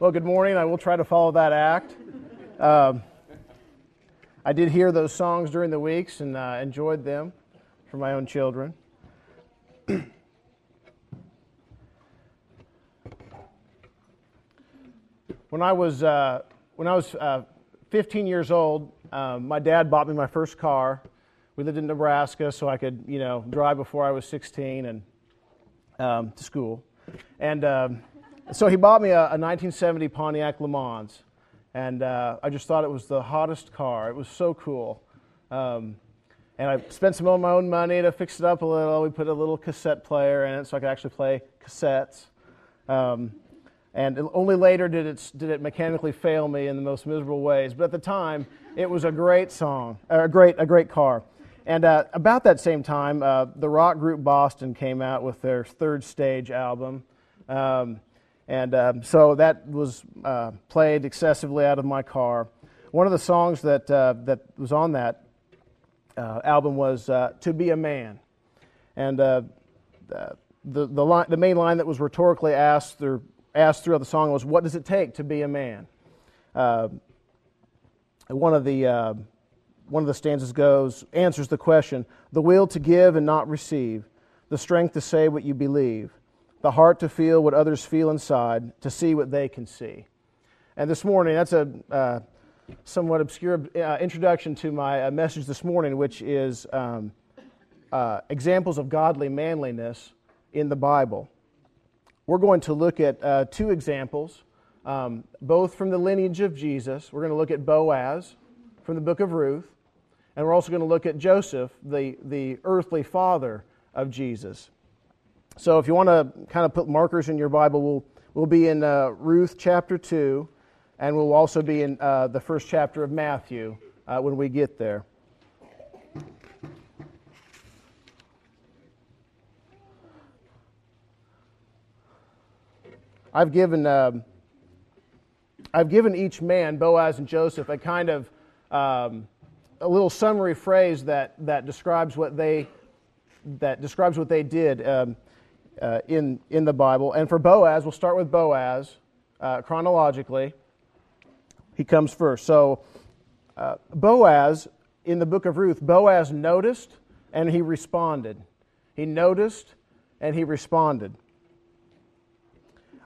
Well, good morning. I will try to follow that act. Um, I did hear those songs during the weeks and uh, enjoyed them for my own children. when I was uh, when I was uh, 15 years old, um, my dad bought me my first car. We lived in Nebraska, so I could you know drive before I was 16 and um, to school. And um, so he bought me a, a 1970 Pontiac Le Mans, and uh, I just thought it was the hottest car. It was so cool. Um, and I spent some of my own money to fix it up a little. We put a little cassette player in it so I could actually play cassettes. Um, and only later did it, did it mechanically fail me in the most miserable ways. But at the time, it was a great song, a great, a great car. And uh, about that same time, uh, the rock group Boston came out with their third stage album. Um, and um, so that was uh, played excessively out of my car. One of the songs that, uh, that was on that uh, album was uh, To Be a Man. And the, the, the, line, the main line that was rhetorically asked, or asked throughout the song was, What does it take to be a man? one of the one of the stanzas goes, answers the question the will to give and not receive, the strength to say what you believe, the heart to feel what others feel inside, to see what they can see. And this morning, that's a uh, somewhat obscure uh, introduction to my uh, message this morning, which is um, uh, examples of godly manliness in the Bible. We're going to look at uh, two examples, um, both from the lineage of Jesus. We're going to look at Boaz from the book of Ruth, and we're also going to look at Joseph, the, the earthly father of Jesus. So if you want to kind of put markers in your Bible, we'll, we'll be in uh, Ruth chapter 2, and we'll also be in uh, the first chapter of Matthew uh, when we get there. I've given, um, I've given each man, Boaz and Joseph, a kind of um, a little summary phrase that, that describes what they that describes what they did um, uh, in in the Bible. And for Boaz, we'll start with Boaz uh, chronologically. He comes first. So uh, Boaz in the book of Ruth, Boaz noticed and he responded. He noticed and he responded.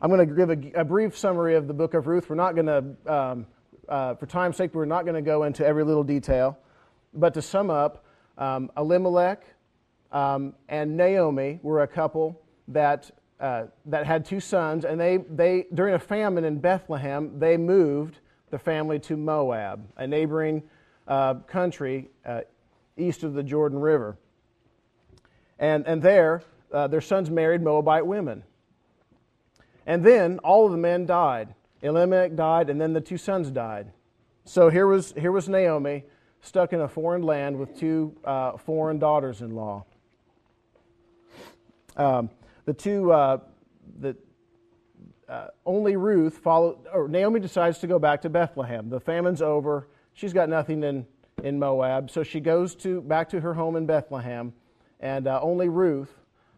I'm going to give a, a brief summary of the book of Ruth. We're not going to, um, uh, for time's sake, we're not going to go into every little detail. But to sum up, um, Elimelech um, and Naomi were a couple that, uh, that had two sons, and they, they, during a famine in Bethlehem, they moved the family to Moab, a neighboring uh, country uh, east of the Jordan River. And, and there, uh, their sons married Moabite women. And then all of the men died. Elimelech died, and then the two sons died. So here was, here was Naomi stuck in a foreign land with two uh, foreign daughters in law. Um, the two, uh, the, uh, only Ruth followed, or Naomi decides to go back to Bethlehem. The famine's over. She's got nothing in, in Moab, so she goes to, back to her home in Bethlehem, and uh, only Ruth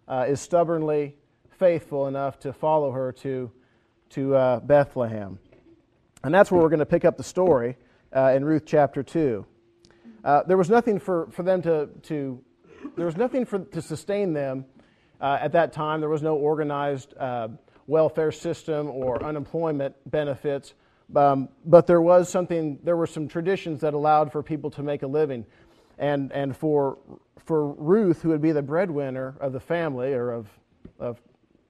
uh, is stubbornly faithful enough to follow her to, to uh, Bethlehem. And that's where we're going to pick up the story in Ruth chapter 2. Uh, there was nothing for, for them to, to, there was nothing for, to sustain them uh, at that time. There was no organized uh, welfare system or unemployment benefits. Um, but there was something, there were some traditions that allowed for people to make a living. And, and for, for Ruth, who would be the breadwinner of the family, or of, of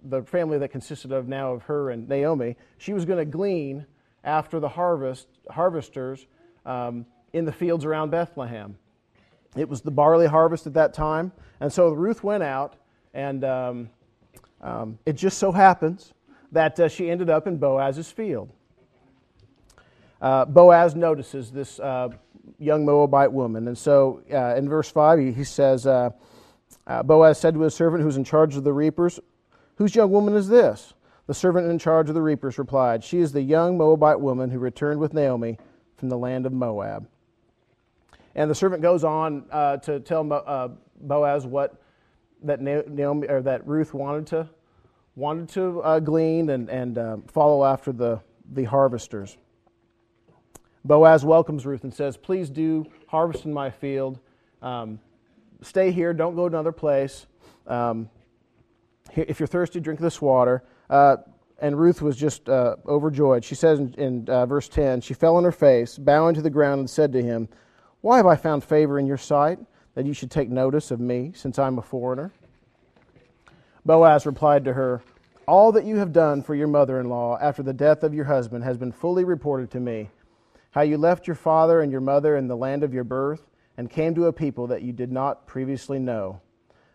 the family that consisted of now of her and Naomi, she was going to glean after the harvest, harvesters um, in the fields around Bethlehem. It was the barley harvest at that time. And so Ruth went out, and um, um, it just so happens that uh, she ended up in Boaz's field. Uh, Boaz notices this uh, young Moabite woman. And so uh, in verse 5, he, he says, uh, uh, Boaz said to his servant who's in charge of the reapers, Whose young woman is this? The servant in charge of the reapers replied, She is the young Moabite woman who returned with Naomi from the land of Moab. And the servant goes on to tell uh, Boaz what that Naomi or that Ruth wanted to wanted to uh, glean and and uh, follow after the the harvesters. Boaz welcomes Ruth and says, Please do harvest in my field. Um, stay here, don't go to another place. Um, if you're thirsty, drink this water. Uh, and Ruth was just uh, overjoyed. She says in, in uh, verse 10 She fell on her face, bowing to the ground, and said to him, Why have I found favor in your sight, that you should take notice of me, since I'm a foreigner? Boaz replied to her, All that you have done for your mother in law after the death of your husband has been fully reported to me how you left your father and your mother in the land of your birth and came to a people that you did not previously know.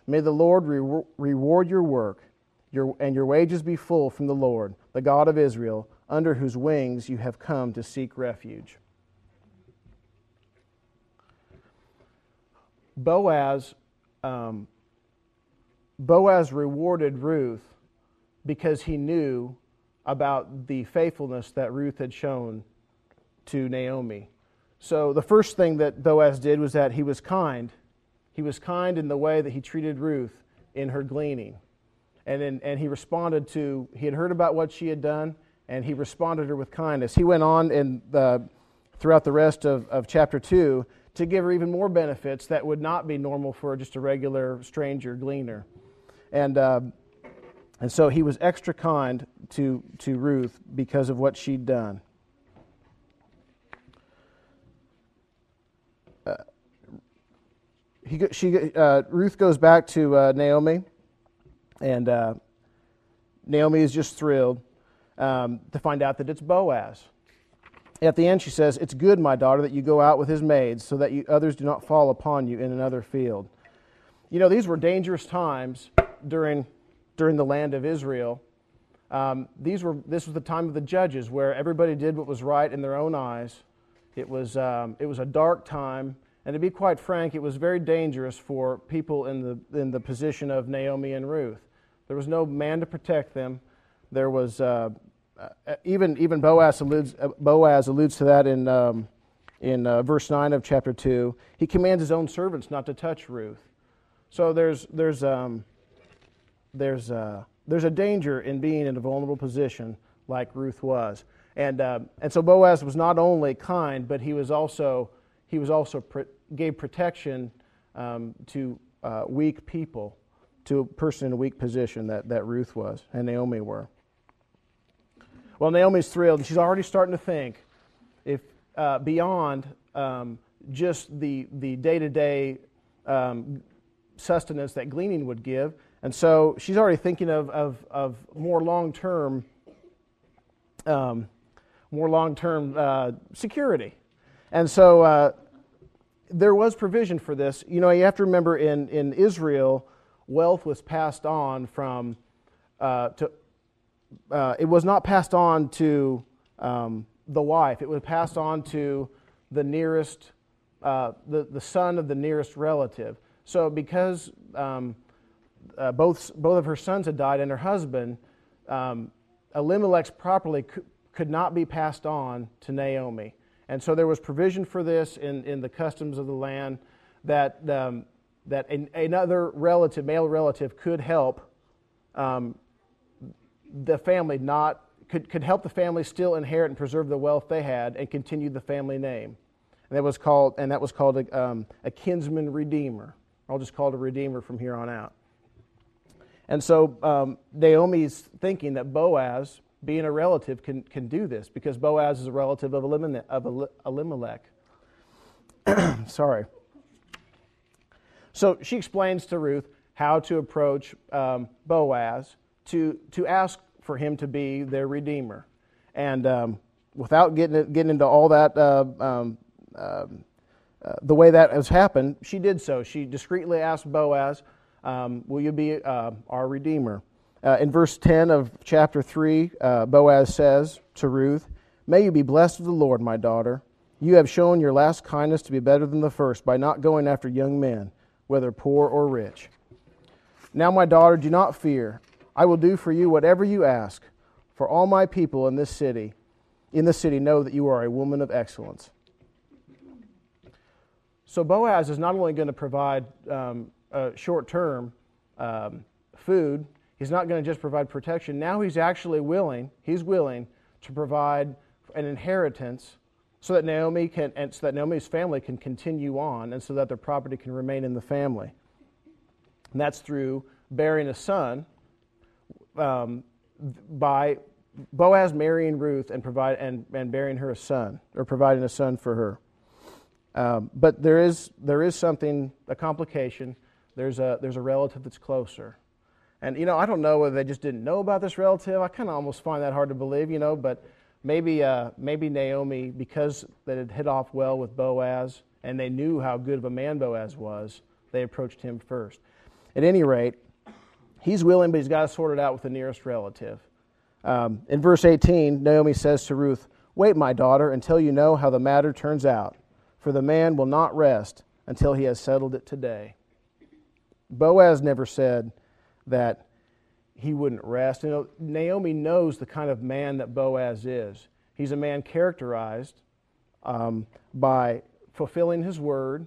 May the Lord re- reward your work your, and your wages be full from the Lord, the God of Israel, under whose wings you have come to seek refuge. Boaz, um, Boaz rewarded Ruth because he knew about the faithfulness that Ruth had shown to Naomi. So the first thing that Boaz did was that he was kind. He was kind in the way that he treated Ruth in her gleaning. And, in, and he responded to, he had heard about what she had done, and he responded to her with kindness. He went on in the, throughout the rest of, of chapter 2 to give her even more benefits that would not be normal for just a regular stranger gleaner. And, uh, and so he was extra kind to, to Ruth because of what she'd done. he, she, uh, Ruth goes back to uh, Naomi, and uh, Naomi is just thrilled um, to find out that it's Boaz. At the end, she says, It's good, my daughter, that you go out with his maids, so that you, others do not fall upon you in another field. You know, these were dangerous times during, during the land of Israel. Um, these were, this was the time of the judges where everybody did what was right in their own eyes. It was, um, it was a dark time and to be quite frank, it was very dangerous for people in the, in the position of Naomi and Ruth. There was no man to protect them. There was, uh, even, even Boaz, alludes, uh, Boaz alludes to that in, um, in uh, verse 9 of chapter 2. He commands his own servants not to touch Ruth. So there's, there's, um, there's, uh, there's a danger in being in a vulnerable position like Ruth was. And, uh, and so Boaz was not only kind, but he was also he was also gave protection um, to uh, weak people, to a person in a weak position that, that Ruth was and Naomi were. Well, Naomi's thrilled, and she's already starting to think if uh, beyond um, just the the day to day sustenance that gleaning would give, and so she's already thinking of of, of more long term. Um, more long term uh, security. And so uh, there was provision for this. You know, you have to remember in, in Israel, wealth was passed on from, uh, to, uh, it was not passed on to um, the wife, it was passed on to the nearest, uh, the, the son of the nearest relative. So because um, uh, both, both of her sons had died and her husband, um, Elimelech's property could not be passed on to Naomi. And so there was provision for this in, in the customs of the land that, um, that an, another relative, male relative, could help um, the family not, could, could help the family still inherit and preserve the wealth they had and continue the family name. And that was called, and that was called a, um, a kinsman redeemer. I'll just call it a redeemer from here on out. And so um, Naomi's thinking that Boaz being a relative can, can do this because Boaz is a relative of Elimelech. Sorry. So she explains to Ruth how to approach um, Boaz to, to ask for him to be their redeemer. And um, without getting, getting into all that, uh, um, uh, uh, the way that has happened, she did so. She discreetly asked Boaz, um, Will you be uh, our redeemer? Uh, in verse 10 of chapter 3, uh, Boaz says to Ruth, May you be blessed of the Lord, my daughter. You have shown your last kindness to be better than the first by not going after young men, whether poor or rich. Now, my daughter, do not fear. I will do for you whatever you ask, for all my people in this city, in the city know that you are a woman of excellence. So Boaz is not only going to provide um, short-term um, food He's not going to just provide protection. Now he's actually willing, he's willing to provide an inheritance so that Naomi can, and so that Naomi's family can continue on, and so that their property can remain in the family. And that's through bearing a son um, by Boaz marrying Ruth and provide and, and bearing her a son or providing a son for her. Um, but there is there is something a complication. There's a there's a relative that's closer, and you know I don't know whether they just didn't know about this relative. I kind of almost find that hard to believe, you know. But maybe uh, maybe Naomi because they had hit off well with Boaz and they knew how good of a man Boaz was, they approached him first. At any rate, he's willing, but he's got to sort it out with the nearest relative. Um, in verse 18, Naomi says to Ruth, Wait, my daughter, until you know how the matter turns out, for the man will not rest until he has settled it today. Boaz never said that he wouldn't rest. You know, Naomi knows the kind of man that Boaz is. He's a man characterized um, by fulfilling his word.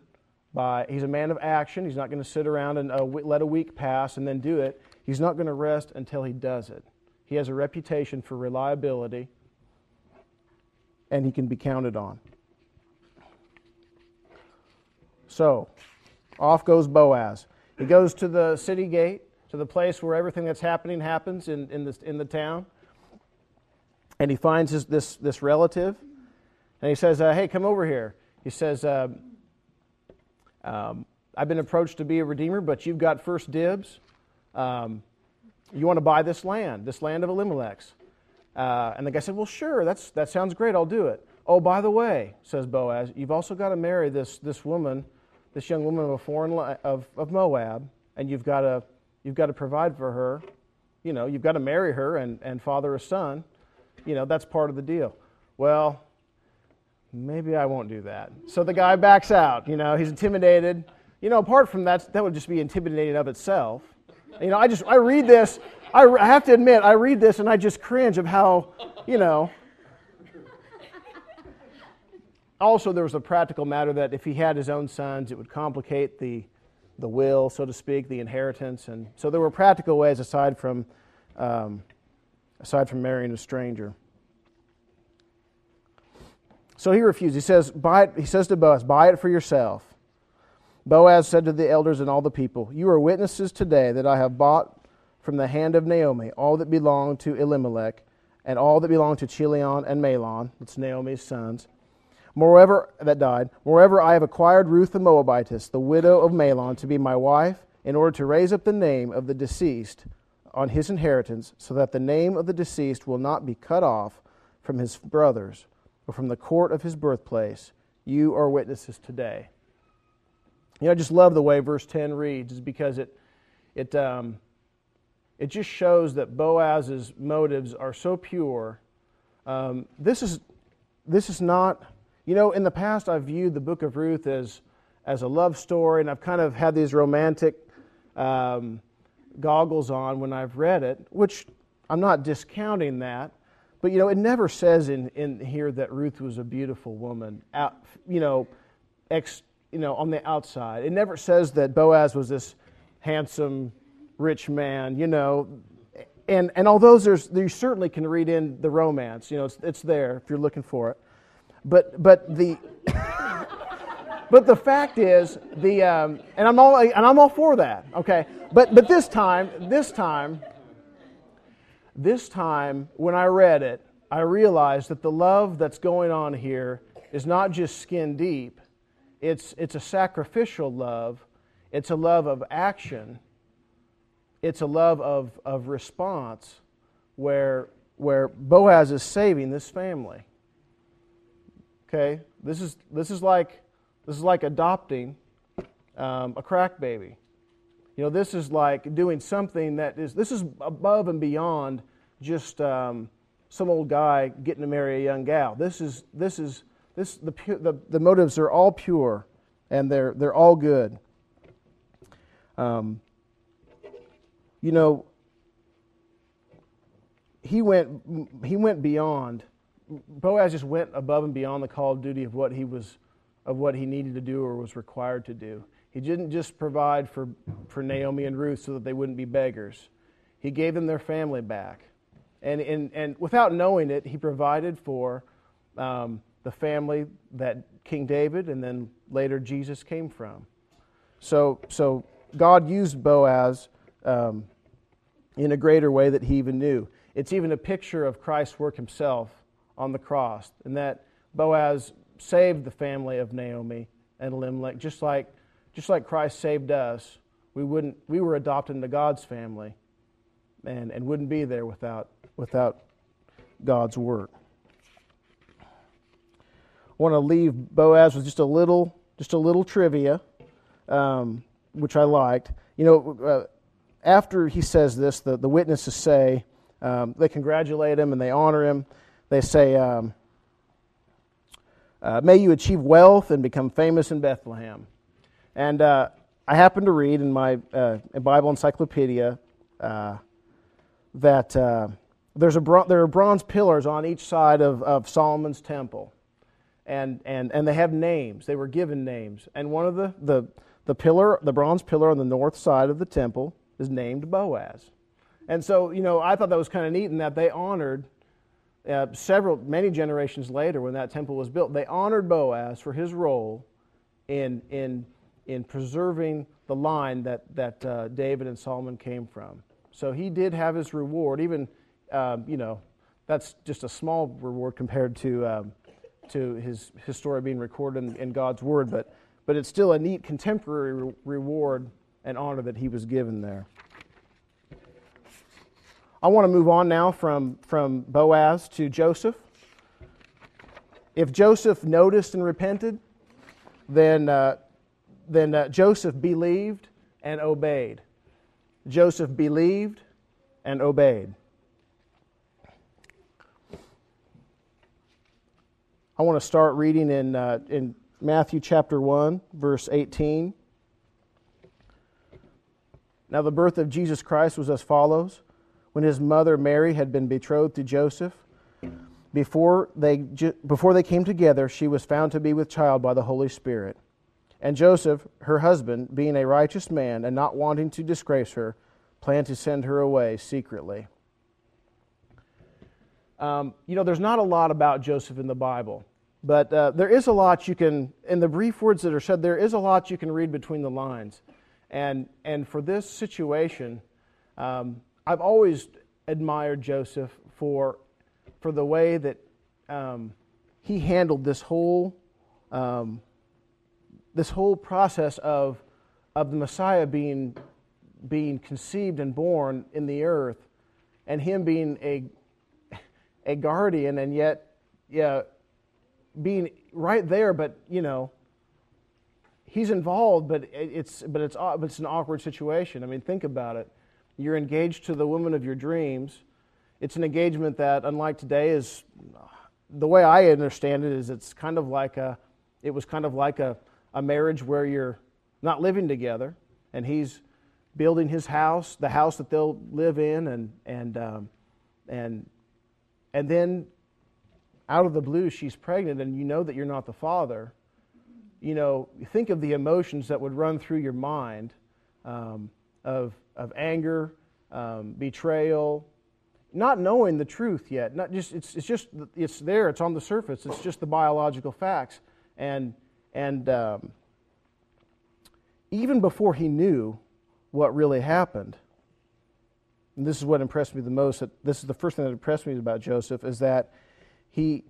By he's a man of action. He's not going to sit around and uh, let a week pass and then do it. He's not going to rest until he does it. He has a reputation for reliability, and he can be counted on. So, off goes Boaz. He goes to the city gate, to the place where everything that's happening happens in, in, the, in the town. And he finds his, this, this relative, and he says, uh, Hey, come over here. He says, uh, um, I've been approached to be a redeemer, but you've got first dibs. Um, you want to buy this land, this land of Elimelech's? Uh, and the guy said, Well, sure, that's, that sounds great, I'll do it. Oh, by the way, says Boaz, you've also got to marry this, this woman, this young woman of a foreign of, of Moab, and you've got to you've got to provide for her. You know, you've got to marry her and, and father a son. You know, that's part of the deal. Well, maybe I won't do that. So the guy backs out. You know, he's intimidated. You know, apart from that, that would just be intimidating of itself. You know, I just, I read this, I, I have to admit, I read this and I just cringe of how, you know. Also, there was a practical matter that if he had his own sons, it would complicate the, the will, so to speak, the inheritance. And so there were practical ways aside from, um, aside from marrying a stranger. So he refused. He says, buy it, he says to Boaz, buy it for yourself. Boaz said to the elders and all the people, You are witnesses today that I have bought from the hand of Naomi all that belonged to Elimelech and all that belonged to Chilion and Mahlon, that's Naomi's sons. Moreover, that died. Moreover, I have acquired Ruth the Moabitess, the widow of Mahlon, to be my wife, in order to raise up the name of the deceased on his inheritance, so that the name of the deceased will not be cut off from his brothers or from the court of his birthplace. You are witnesses today. You know, I just love the way verse 10 reads, is because it, it, um, it just shows that Boaz's motives are so pure. Um, this, is, this is not, you know, in the past I've viewed the book of Ruth as, as a love story, and I've kind of had these romantic um, goggles on when I've read it, which I'm not discounting that. But, you know, it never says in, in here that Ruth was a beautiful woman, out, you know, ex, you know, on the outside. It never says that Boaz was this handsome, rich man, you know. And, and although there's, you certainly can read in the romance, you know, it's, it's there if you're looking for it. But, but the, but the fact is, the, um, and, I'm all, and I'm all for that, okay? But, but this time, this time, this time, when I read it, I realized that the love that's going on here is not just skin deep, it's, it's a sacrificial love, it's a love of action, it's a love of, of response where, where Boaz is saving this family. Okay? This is, this is, like, this is like adopting um, a crack baby. You know, this is like doing something that is, this is above and beyond just um, some old guy getting to marry a young gal. This is, this is this, the, the, the motives are all pure and they're, they're all good. Um, you know, he went, he went beyond. Boaz just went above and beyond the call of duty of what he was, of what he needed to do or was required to do. He didn't just provide for, for Naomi and Ruth so that they wouldn't be beggars. He gave them their family back. And, and, and without knowing it, he provided for um, the family that King David and then later Jesus came from. So, so God used Boaz um, in a greater way that he even knew. It's even a picture of Christ's work himself on the cross, and that Boaz saved the family of Naomi and Elimelech, just like, just like Christ saved us. We, wouldn't, we were adopted into God's family and, and wouldn't be there without, without God's work. Want to leave Boaz with just a little, just a little trivia, um, which I liked. You know, uh, after he says this, the, the witnesses say, um, they congratulate him and they honor him. They say, um, uh, May you achieve wealth and become famous in Bethlehem. And uh, I happened to read in my uh, Bible encyclopedia uh, that uh, there's a bron- there are bronze pillars on each side of, of Solomon's temple. And, and, and they have names. They were given names. And one of the, the, the pillar, the bronze pillar on the north side of the temple is named Boaz. And so, you know, I thought that was kind of neat in that they honored uh, several, many generations later when that temple was built, they honored Boaz for his role in, in, in preserving the line that, that uh, David and Solomon came from. So he did have his reward, even, um, you know, that's just a small reward compared to, um, to his, his story being recorded in, in, God's Word, but, but it's still a neat contemporary re- reward and honor that he was given there. I want to move on now from, from Boaz to Joseph. If Joseph noticed and repented, then, uh, then uh, Joseph believed and obeyed. Joseph believed and obeyed. I want to start reading in, uh, in Matthew chapter 1, verse 18. Now, the birth of Jesus Christ was as follows when his mother Mary had been betrothed to Joseph. Before they, before they came together, she was found to be with child by the Holy Spirit. And Joseph, her husband, being a righteous man and not wanting to disgrace her, planned to send her away secretly. Um, you know, there's not a lot about Joseph in the Bible, but uh, there is a lot you can, in the brief words that are said, there is a lot you can read between the lines. And, and for this situation, um, I've always admired Joseph for, for the way that um, he handled this whole, um, this whole process of, of the Messiah being, being conceived and born in the earth, and him being a, a guardian, and yet yeah, being right there, but you know, he's involved, but it's but it's but it's an awkward situation. I mean, think about it. You're engaged to the woman of your dreams. It's an engagement that, unlike today, is the way I understand it is it's kind of like a, it was kind of like a, a marriage where you're not living together, and he's building his house, the house that they'll live in, and and um, and and then out of the blue she's pregnant, and you know that you're not the father. You know, think of the emotions that would run through your mind um, of of anger, um, betrayal, not knowing the truth yet. Not just it's, it's just it's there. It's on the surface. It's just the biological facts. And and um, even before he knew what really happened, and this is what impressed me the most. This is the first thing that impressed me about Joseph is that he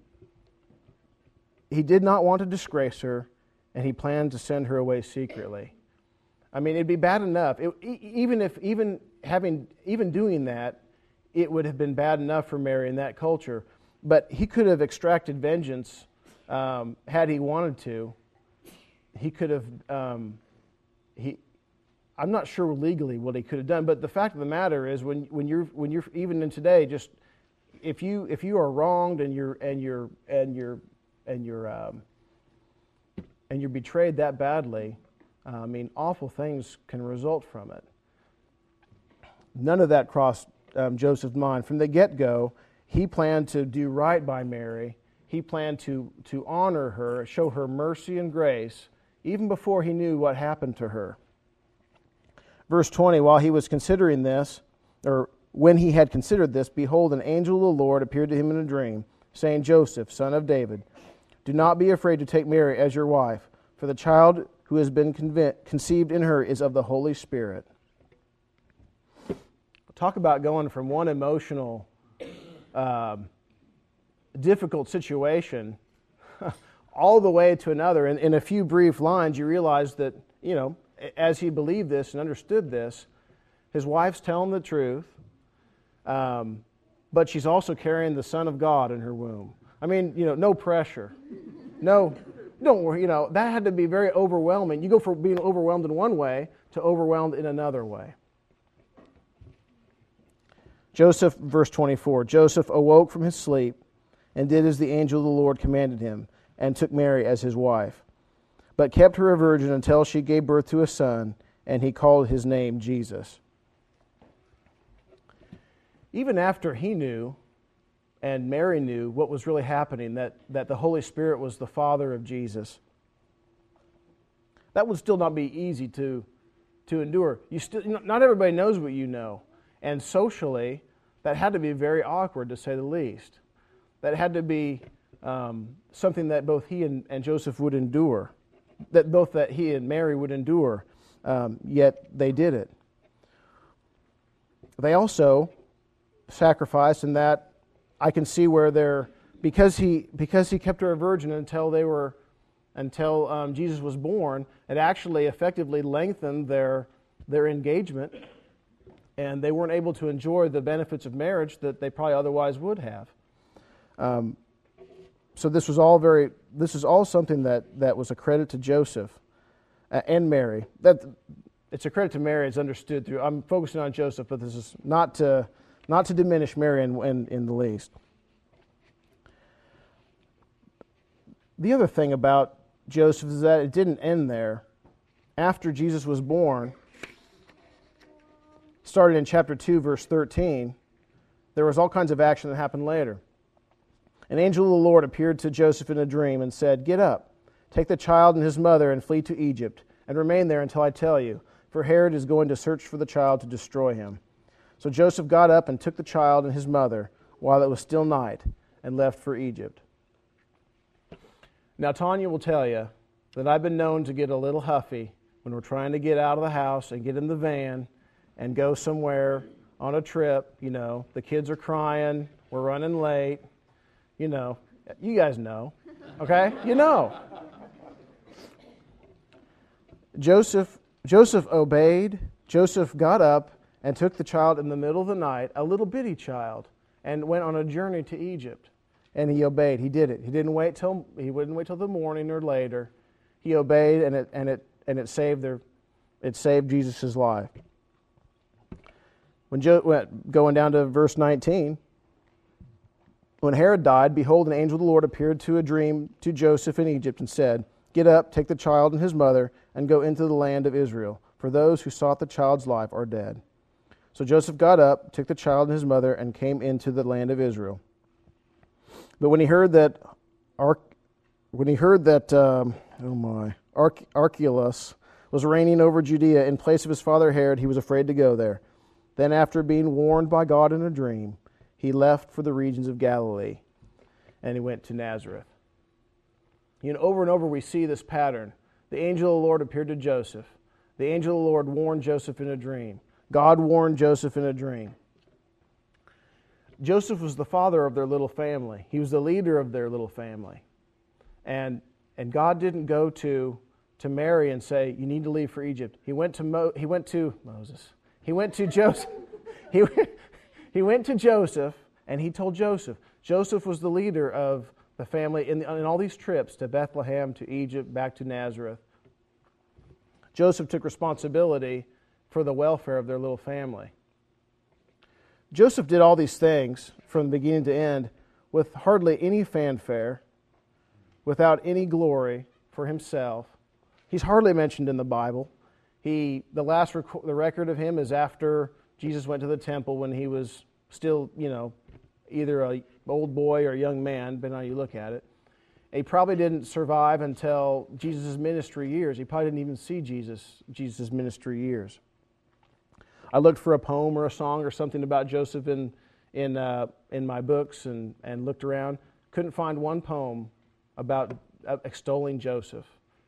he did not want to disgrace her, and he planned to send her away secretly. I mean, it'd be bad enough. It, even if, even having, even doing that, it would have been bad enough for Mary in that culture. But he could have extracted vengeance um, had he wanted to. He could have, um, he, I'm not sure legally what he could have done, but the fact of the matter is, when, when you're, when you're even in today, just if you if you are wronged and you're and you're and you're and you're um, and you're betrayed that badly, uh, I mean, awful things can result from it. None of that crossed um, Joseph's mind. From the get go, he planned to do right by Mary. He planned to, to honor her, show her mercy and grace, even before he knew what happened to her. Verse 20 While he was considering this, or when he had considered this, behold, an angel of the Lord appeared to him in a dream, saying, Joseph, son of David, do not be afraid to take Mary as your wife, for the child who has been conceived in her is of the Holy Spirit. Talk about going from one emotional, uh, difficult situation all the way to another. And in a few brief lines, you realize that, you know, as he believed this and understood this, his wife's telling the truth, um, but she's also carrying the Son of God in her womb. I mean, you know, no pressure. No, don't worry, you know, that had to be very overwhelming. You go from being overwhelmed in one way to overwhelmed in another way. Joseph, verse 24 Joseph awoke from his sleep and did as the angel of the Lord commanded him, and took Mary as his wife, but kept her a virgin until she gave birth to a son, and he called his name Jesus. Even after he knew and Mary knew what was really happening, that, that the Holy Spirit was the Father of Jesus. That would still not be easy to, to endure. You still, not everybody knows what you know. And socially, that had to be very awkward, to say the least. That had to be um, something that both he and, and, Joseph would endure, that both that he and Mary would endure, um, yet they did it. They also sacrificed, and that I can see where they're because he because he kept her a virgin until they were until um, Jesus was born. It actually effectively lengthened their their engagement, and they weren't able to enjoy the benefits of marriage that they probably otherwise would have. Um, so this was all very this is all something that that was a credit to Joseph uh, and Mary. That it's a credit to Mary. It's understood through. I'm focusing on Joseph, but this is not to not to diminish Mary in, in, in the least. The other thing about Joseph is that it didn't end there. After Jesus was born, started in chapter 2, verse 13, there was all kinds of action that happened later. An angel of the Lord appeared to Joseph in a dream and said, Get up, take the child and his mother, and flee to Egypt, and remain there until I tell you, for Herod is going to search for the child to destroy him. So Joseph got up and took the child and his mother while it was still night and left for Egypt. Now, Tanya will tell you that I've been known to get a little huffy when we're trying to get out of the house and get in the van and go somewhere on a trip. You know, the kids are crying, we're running late. You know, you guys know, okay? You know. Joseph, Joseph obeyed. Joseph got up and took the child in the middle of the night, a little bitty child, and went on a journey to Egypt. And he obeyed. He did it. He didn't wait till he wouldn't wait till the morning or later. He obeyed, and it and it and it saved their it saved Jesus' life. When jo, going down to verse 19, when Herod died, behold, an angel of the Lord appeared to a dream to Joseph in Egypt and said, Get up, take the child and his mother, and go into the land of Israel, for those who sought the child's life are dead. So Joseph got up, took the child and his mother, and came into the land of Israel. But when he heard that, when he heard that, um, oh my, Arch- Archelaus was reigning over Judea in place of his father Herod, he was afraid to go there. Then, after being warned by God in a dream, he left for the regions of Galilee, and he went to Nazareth. You know, over and over we see this pattern. The angel of the Lord appeared to Joseph. The angel of the Lord warned Joseph in a dream. God warned Joseph in a dream. Joseph was the father of their little family. He was the leader of their little family. And, and God didn't go to, to Mary and say, You need to leave for Egypt. He went to, Mo, he went to Moses. He went to Joseph. he, he went to Joseph and he told Joseph. Joseph was the leader of the family in, in all these trips to Bethlehem, to Egypt, back to Nazareth. Joseph took responsibility for the welfare of their little family. Joseph did all these things from beginning to end with hardly any fanfare, without any glory for himself. He's hardly mentioned in the Bible. He, the last rec- the record of him is after Jesus went to the temple when he was still, you know, either a old boy or a young man, depending on how you look at it. He probably didn't survive until Jesus' ministry years. He probably didn't even see Jesus, Jesus' ministry years. I looked for a poem or a song or something about Joseph in, in, uh, in my books and, and looked around. Couldn't find one poem about uh, extolling Joseph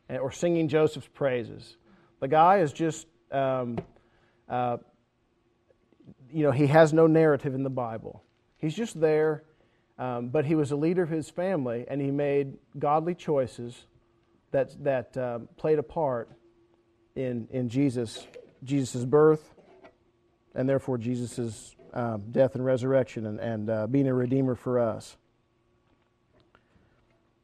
or singing Joseph's praises. The guy is just, um, uh, you know, he has no narrative in the Bible. He's just there, um, but he was a leader of his family, and he made godly choices that, that uh, played a part in, in Jesus' Jesus' birth, and therefore Jesus' um, death and resurrection, and, and uh, being a redeemer for us.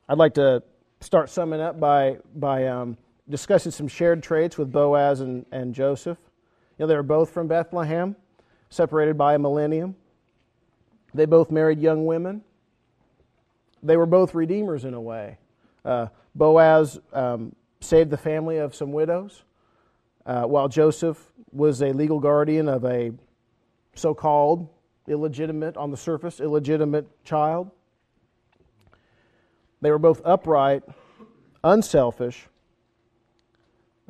I'd like to start summing up by, by um, discussing some shared traits with Boaz and, and Joseph. You know, they were both from Bethlehem, separated by a millennium. They both married young women. They were both redeemers in a way. Uh, Boaz um, saved the family of some widows, uh, while Joseph was a legal guardian of a so called illegitimate, on the surface, illegitimate child. They were both upright, unselfish,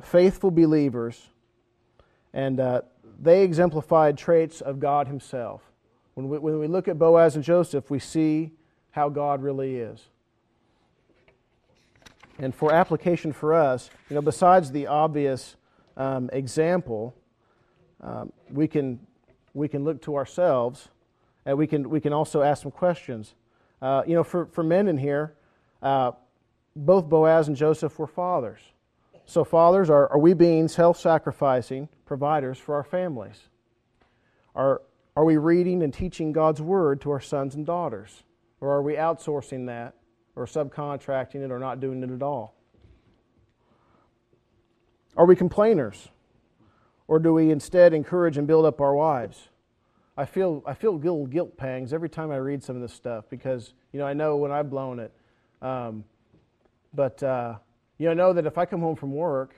faithful believers, and uh, they exemplified traits of God Himself. When we, when we look at Boaz and Joseph, we see how God really is. And for application for us, you know, besides the obvious um, example, um, we, can, we can look to ourselves and we can, we can also ask some questions. Uh, you know, for, for men in here, uh, both Boaz and Joseph were fathers. So, fathers, are, are we being self sacrificing providers for our families? Are, are we reading and teaching God's Word to our sons and daughters? Or are we outsourcing that, or subcontracting it, or not doing it at all? Are we complainers? Or do we instead encourage and build up our wives? I feel, I feel little guilt pangs every time I read some of this stuff because, you know, I know when I've blown it. Um, but, uh, you know, know that if I come home from work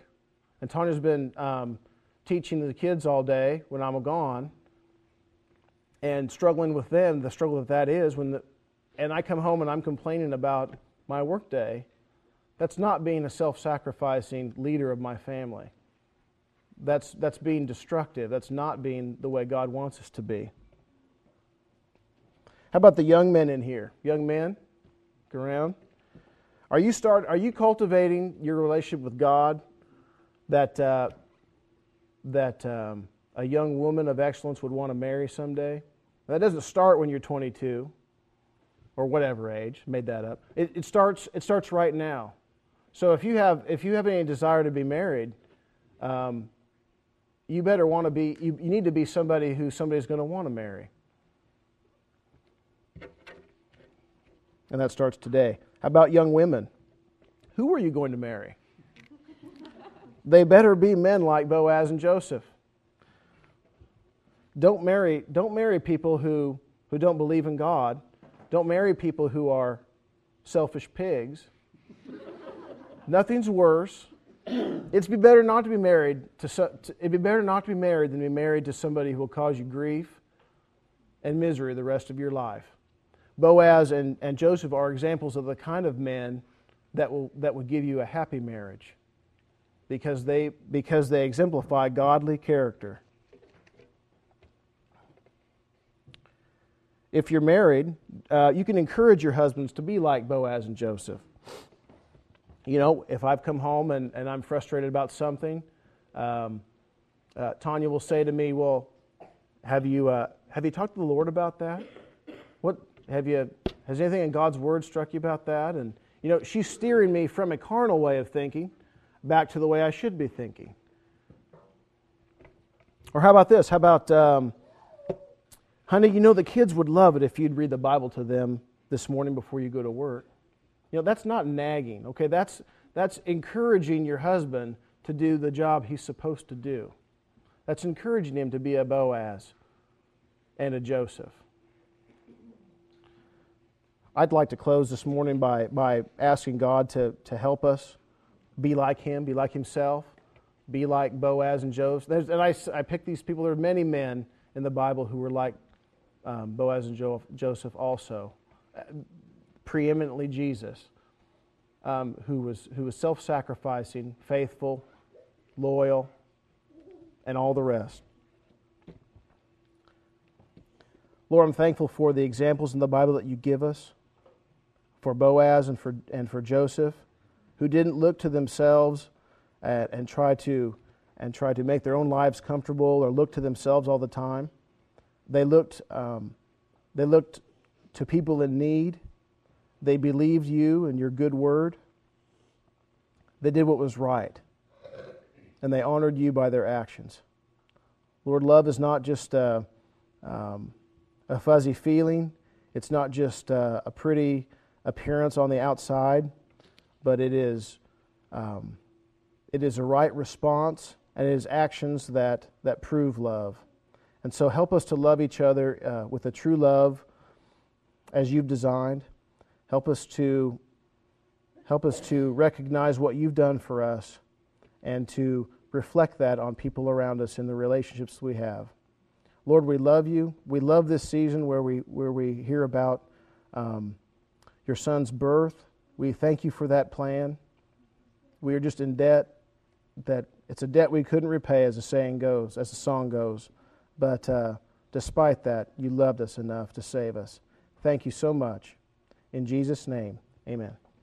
and Tanya's been um, teaching the kids all day when I'm gone and struggling with them, the struggle that that is, when the, and I come home and I'm complaining about my workday, that's not being a self sacrificing leader of my family. That's, that's being destructive. That's not being the way God wants us to be. How about the young men in here? Young men, go around. Are you start? Are you cultivating your relationship with God that uh, that um, a young woman of excellence would want to marry someday? That doesn't start when you're 22 or whatever age. Made that up. It, it starts. It starts right now. So if you have if you have any desire to be married, um, you better want to be. You, you need to be somebody who somebody's going to want to marry. And that starts today. About young women? Who are you going to marry? they better be men like Boaz and Joseph. Don't marry, don't marry people who, who don't believe in God. Don't marry people who are selfish pigs. Nothing's worse. It'd be better not to be married to, to, it'd be better not to be married than to be married to somebody who will cause you grief and misery the rest of your life. Boaz and, and Joseph are examples of the kind of men that will, that will give you a happy marriage because they, because they exemplify godly character. If you're married, uh, you can encourage your husbands to be like Boaz and Joseph. You know, if I've come home and, and I'm frustrated about something, um, uh, Tanya will say to me, Well, have you, uh, have you talked to the Lord about that? Have you, has anything in God's Word struck you about that? And, you know, she's steering me from a carnal way of thinking back to the way I should be thinking. Or how about this? How about, um, honey, you know, the kids would love it if you'd read the Bible to them this morning before you go to work. You know, that's not nagging, okay? That's, that's encouraging your husband to do the job he's supposed to do. That's encouraging him to be a Boaz and a Joseph. I'd like to close this morning by, by asking God to, to help us be like Him, be like Himself, be like Boaz and Joseph. There's, and I, I picked these people. There are many men in the Bible who were like um, Boaz and jo- Joseph also. Uh, preeminently Jesus, um, who was, who was self sacrificing, faithful, loyal, and all the rest. Lord, I'm thankful for the examples in the Bible that you give us, for Boaz and for, and for Joseph, who didn't look to themselves and, and try to and try to make their own lives comfortable or look to themselves all the time. They looked, um, they looked to people in need. They believed you and your good word. They did what was right. And they honored you by their actions. Lord, love is not just a, um, a fuzzy feeling, it's not just a, a, pretty appearance on the outside, but it is, um, it is a right response and it is actions that, that prove love. And so help us to love each other uh, with a true love as you've designed. Help us to help us to recognize what you've done for us and to reflect that on people around us in the relationships we have. Lord, we love you. We love this season where we, where we hear about um, your son's birth. We thank you for that plan. We are just in debt that it's a debt we couldn't repay, as the saying goes, as the song goes. But uh, despite that, you loved us enough to save us. Thank you so much. In Jesus' name, amen.